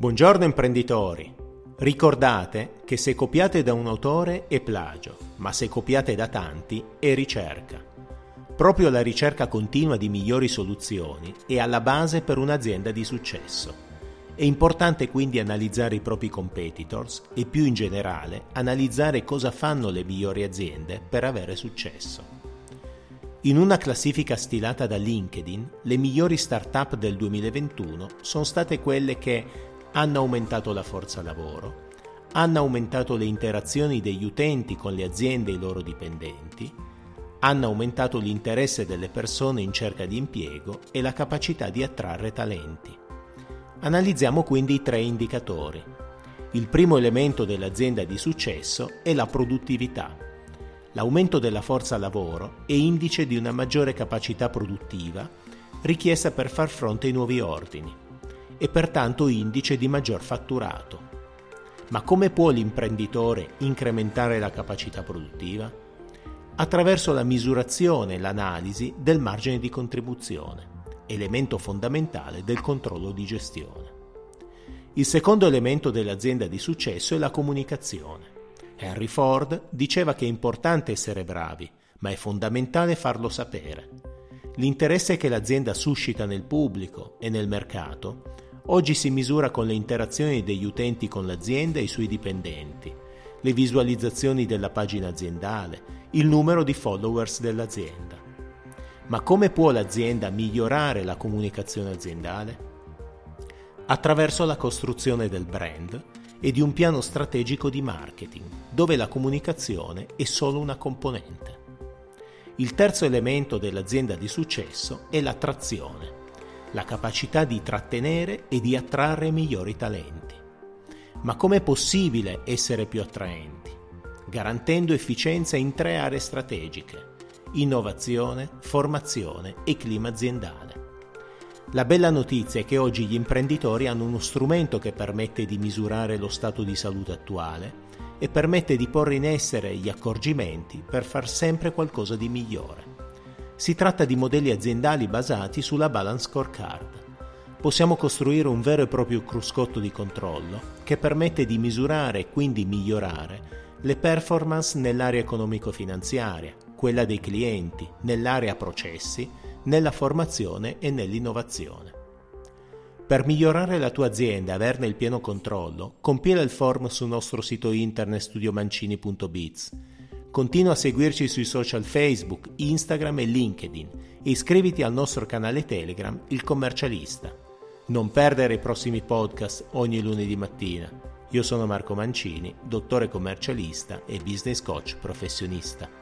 Buongiorno imprenditori. Ricordate che se copiate da un autore è plagio, ma se copiate da tanti è ricerca. Proprio la ricerca continua di migliori soluzioni è alla base per un'azienda di successo. È importante quindi analizzare i propri competitors e più in generale analizzare cosa fanno le migliori aziende per avere successo. In una classifica stilata da LinkedIn, le migliori start-up del 2021 sono state quelle che hanno aumentato la forza lavoro, hanno aumentato le interazioni degli utenti con le aziende e i loro dipendenti, hanno aumentato l'interesse delle persone in cerca di impiego e la capacità di attrarre talenti. Analizziamo quindi i tre indicatori. Il primo elemento dell'azienda di successo è la produttività. L'aumento della forza lavoro è indice di una maggiore capacità produttiva richiesta per far fronte ai nuovi ordini e pertanto indice di maggior fatturato. Ma come può l'imprenditore incrementare la capacità produttiva? Attraverso la misurazione e l'analisi del margine di contribuzione, elemento fondamentale del controllo di gestione. Il secondo elemento dell'azienda di successo è la comunicazione. Henry Ford diceva che è importante essere bravi, ma è fondamentale farlo sapere. L'interesse che l'azienda suscita nel pubblico e nel mercato Oggi si misura con le interazioni degli utenti con l'azienda e i suoi dipendenti, le visualizzazioni della pagina aziendale, il numero di followers dell'azienda. Ma come può l'azienda migliorare la comunicazione aziendale? Attraverso la costruzione del brand e di un piano strategico di marketing, dove la comunicazione è solo una componente. Il terzo elemento dell'azienda di successo è l'attrazione la capacità di trattenere e di attrarre migliori talenti. Ma com'è possibile essere più attraenti? Garantendo efficienza in tre aree strategiche, innovazione, formazione e clima aziendale. La bella notizia è che oggi gli imprenditori hanno uno strumento che permette di misurare lo stato di salute attuale e permette di porre in essere gli accorgimenti per far sempre qualcosa di migliore. Si tratta di modelli aziendali basati sulla Balance Scorecard. Possiamo costruire un vero e proprio cruscotto di controllo che permette di misurare e quindi migliorare le performance nell'area economico-finanziaria, quella dei clienti, nell'area processi, nella formazione e nell'innovazione. Per migliorare la tua azienda e averne il pieno controllo, compila il form sul nostro sito internet studiomancini.biz Continua a seguirci sui social Facebook, Instagram e LinkedIn e iscriviti al nostro canale Telegram Il Commercialista. Non perdere i prossimi podcast ogni lunedì mattina. Io sono Marco Mancini, dottore commercialista e business coach professionista.